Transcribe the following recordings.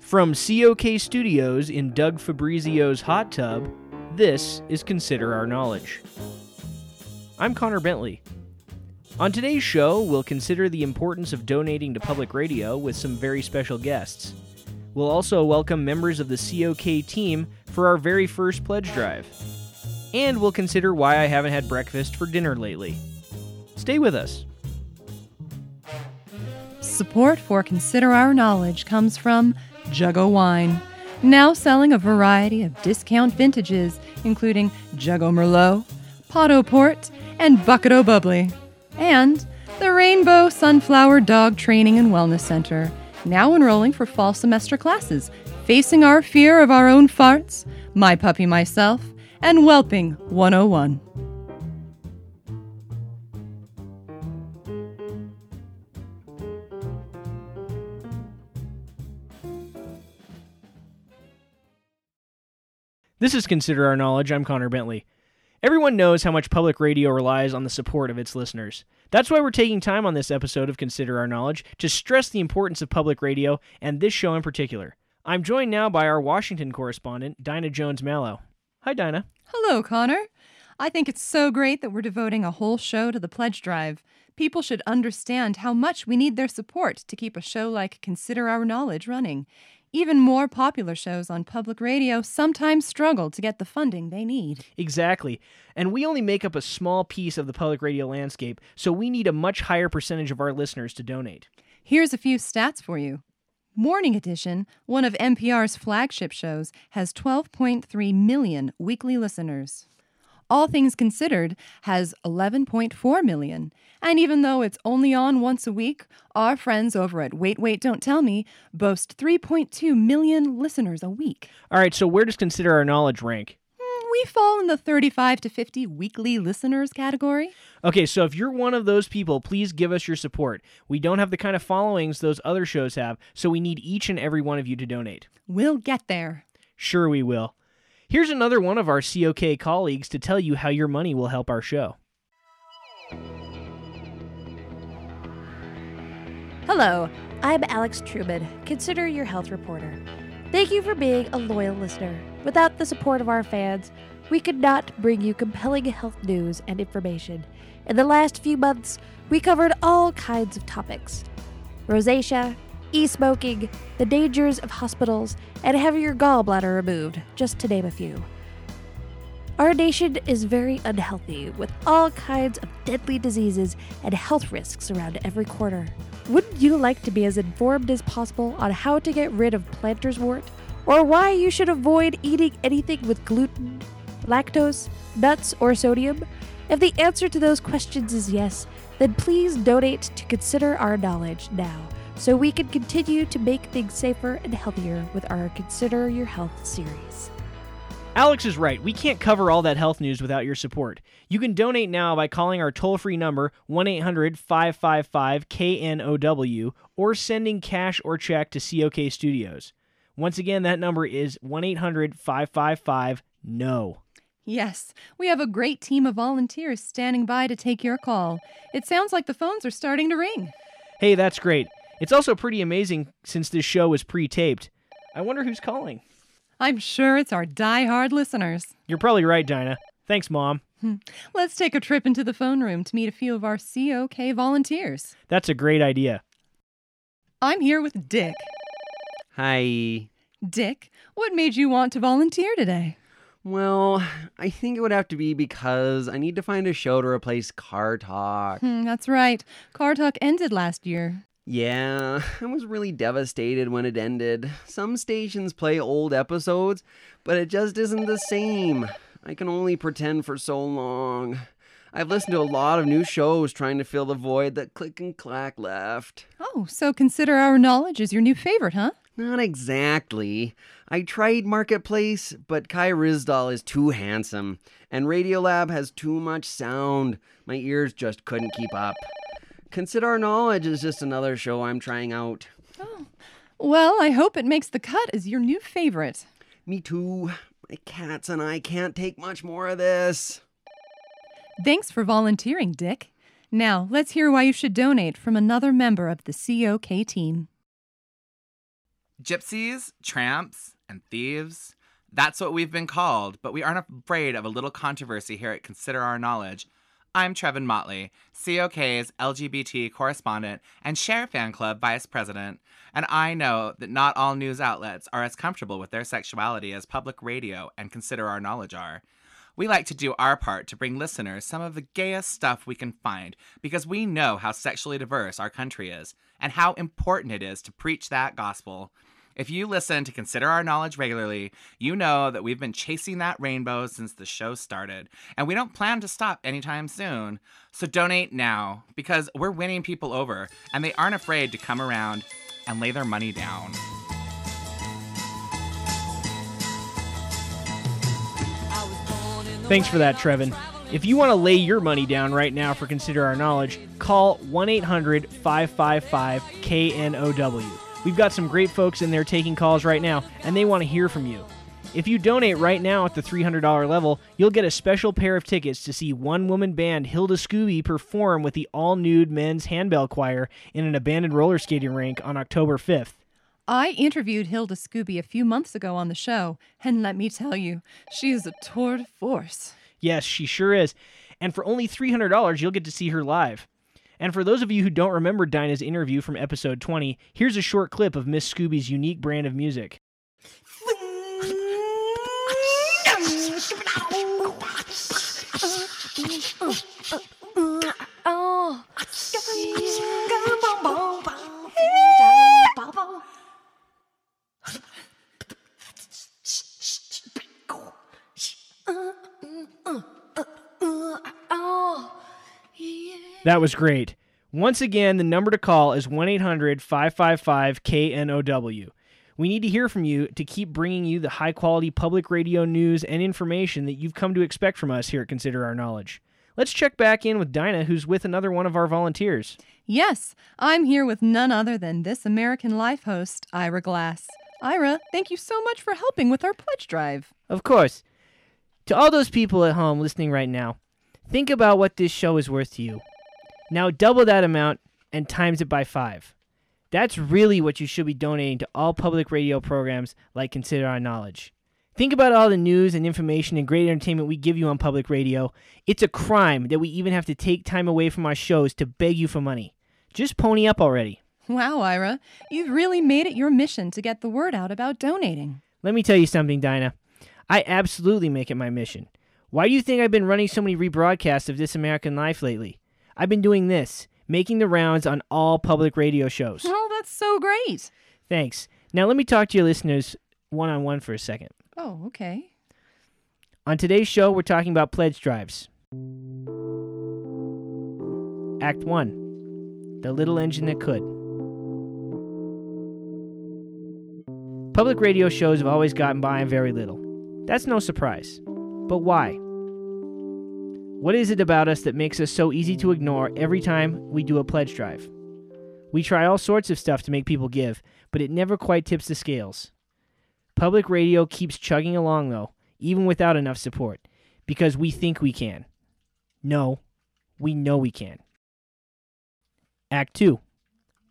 From COK Studios in Doug Fabrizio's hot tub, this is Consider Our Knowledge. I'm Connor Bentley. On today's show, we'll consider the importance of donating to public radio with some very special guests. We'll also welcome members of the COK team for our very first pledge drive. And we'll consider why I haven't had breakfast for dinner lately. Stay with us. Support for Consider Our Knowledge comes from Juggo Wine, now selling a variety of discount vintages, including Juggo Merlot, Potto Port, and Bucket O Bubbly. And the Rainbow Sunflower Dog Training and Wellness Center, now enrolling for fall semester classes, facing our fear of our own farts, My Puppy Myself, and Whelping 101. This is Consider Our Knowledge. I'm Connor Bentley. Everyone knows how much public radio relies on the support of its listeners. That's why we're taking time on this episode of Consider Our Knowledge to stress the importance of public radio and this show in particular. I'm joined now by our Washington correspondent, Dinah Jones Mallow. Hi, Dinah. Hello, Connor. I think it's so great that we're devoting a whole show to the pledge drive. People should understand how much we need their support to keep a show like Consider Our Knowledge running. Even more popular shows on public radio sometimes struggle to get the funding they need. Exactly. And we only make up a small piece of the public radio landscape, so we need a much higher percentage of our listeners to donate. Here's a few stats for you. Morning Edition, one of NPR's flagship shows, has 12.3 million weekly listeners. All Things Considered has 11.4 million. And even though it's only on once a week, our friends over at Wait Wait Don't Tell Me boast 3.2 million listeners a week. All right, so where does Consider Our Knowledge rank? Hmm, We fall in the 35 to 50 weekly listeners category. Okay, so if you're one of those people, please give us your support. We don't have the kind of followings those other shows have, so we need each and every one of you to donate. We'll get there. Sure, we will. Here's another one of our COK colleagues to tell you how your money will help our show. Hello, I'm Alex Truman, Consider Your Health Reporter. Thank you for being a loyal listener. Without the support of our fans, we could not bring you compelling health news and information. In the last few months, we covered all kinds of topics rosacea, e smoking, the dangers of hospitals, and having your gallbladder removed, just to name a few. Our nation is very unhealthy, with all kinds of deadly diseases and health risks around every corner. Wouldn't you like to be as informed as possible on how to get rid of plantar's wart, or why you should avoid eating anything with gluten, lactose, nuts, or sodium? If the answer to those questions is yes, then please donate to Consider Our Knowledge now so we can continue to make things safer and healthier with our Consider Your Health series. Alex is right. We can't cover all that health news without your support. You can donate now by calling our toll free number 1 800 555 KNOW or sending cash or check to COK Studios. Once again, that number is 1 800 555 NO. Yes, we have a great team of volunteers standing by to take your call. It sounds like the phones are starting to ring. Hey, that's great. It's also pretty amazing since this show was pre taped. I wonder who's calling. I'm sure it's our die-hard listeners. You're probably right, Dinah. Thanks, Mom. Let's take a trip into the phone room to meet a few of our COK volunteers. That's a great idea. I'm here with Dick. Hi. Dick, what made you want to volunteer today? Well, I think it would have to be because I need to find a show to replace Car Talk. Hmm, that's right. Car Talk ended last year. Yeah, I was really devastated when it ended. Some stations play old episodes, but it just isn't the same. I can only pretend for so long. I've listened to a lot of new shows trying to fill the void that Click and Clack left. Oh, so consider our knowledge is your new favorite, huh? Not exactly. I tried Marketplace, but Kai Ryssdal is too handsome, and Radiolab has too much sound. My ears just couldn't keep up. Consider Our Knowledge is just another show I'm trying out. Oh. Well, I hope it makes the cut as your new favorite. Me too. My cats and I can't take much more of this. Thanks for volunteering, Dick. Now, let's hear why you should donate from another member of the COK team. Gypsies, tramps, and thieves. That's what we've been called, but we aren't afraid of a little controversy here at Consider Our Knowledge. I'm Trevin Motley, COK's LGBT correspondent and Cher Fan Club vice president, and I know that not all news outlets are as comfortable with their sexuality as public radio and Consider Our Knowledge are. We like to do our part to bring listeners some of the gayest stuff we can find because we know how sexually diverse our country is and how important it is to preach that gospel. If you listen to Consider Our Knowledge regularly, you know that we've been chasing that rainbow since the show started, and we don't plan to stop anytime soon. So donate now, because we're winning people over, and they aren't afraid to come around and lay their money down. Thanks for that, Trevin. If you want to lay your money down right now for Consider Our Knowledge, call 1 800 555 KNOW. We've got some great folks in there taking calls right now, and they want to hear from you. If you donate right now at the $300 level, you'll get a special pair of tickets to see one woman band Hilda Scooby perform with the all nude men's handbell choir in an abandoned roller skating rink on October 5th. I interviewed Hilda Scooby a few months ago on the show, and let me tell you, she is a tour de force. Yes, she sure is. And for only $300, you'll get to see her live. And for those of you who don't remember Dinah's interview from episode 20, here's a short clip of Miss Scooby's unique brand of music. That was great. Once again, the number to call is 1 800 555 KNOW. We need to hear from you to keep bringing you the high quality public radio news and information that you've come to expect from us here at Consider Our Knowledge. Let's check back in with Dinah, who's with another one of our volunteers. Yes, I'm here with none other than This American Life host, Ira Glass. Ira, thank you so much for helping with our pledge drive. Of course. To all those people at home listening right now, think about what this show is worth to you. Now double that amount and times it by five. That's really what you should be donating to all public radio programs like Consider Our Knowledge. Think about all the news and information and great entertainment we give you on public radio. It's a crime that we even have to take time away from our shows to beg you for money. Just pony up already. Wow, Ira, you've really made it your mission to get the word out about donating. Let me tell you something, Dinah. I absolutely make it my mission. Why do you think I've been running so many rebroadcasts of This American Life lately? I've been doing this, making the rounds on all public radio shows. Oh, that's so great. Thanks. Now let me talk to your listeners one on one for a second. Oh, okay. On today's show, we're talking about pledge drives. Act 1 The Little Engine That Could. Public radio shows have always gotten by on very little. That's no surprise. But why? What is it about us that makes us so easy to ignore every time we do a pledge drive? We try all sorts of stuff to make people give, but it never quite tips the scales. Public radio keeps chugging along, though, even without enough support, because we think we can. No, we know we can. Act 2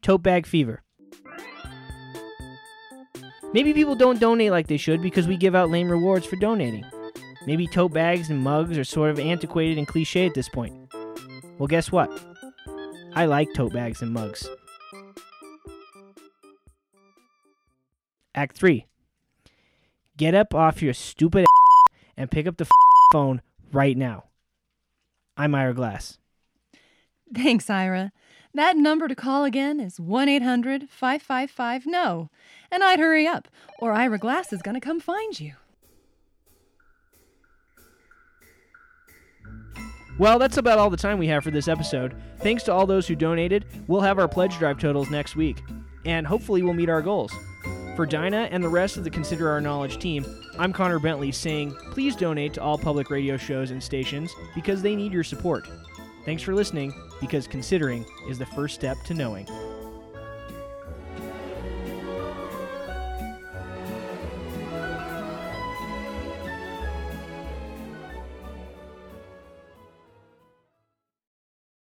Tote Bag Fever. Maybe people don't donate like they should because we give out lame rewards for donating. Maybe tote bags and mugs are sort of antiquated and cliche at this point. Well, guess what? I like tote bags and mugs. Act 3 Get up off your stupid ass and pick up the phone right now. I'm Ira Glass. Thanks, Ira. That number to call again is 1 800 555 NO. And I'd hurry up, or Ira Glass is going to come find you. Well, that's about all the time we have for this episode. Thanks to all those who donated. We'll have our pledge drive totals next week, and hopefully we'll meet our goals. For Dinah and the rest of the Consider Our Knowledge team, I'm Connor Bentley saying please donate to all public radio shows and stations because they need your support. Thanks for listening, because considering is the first step to knowing.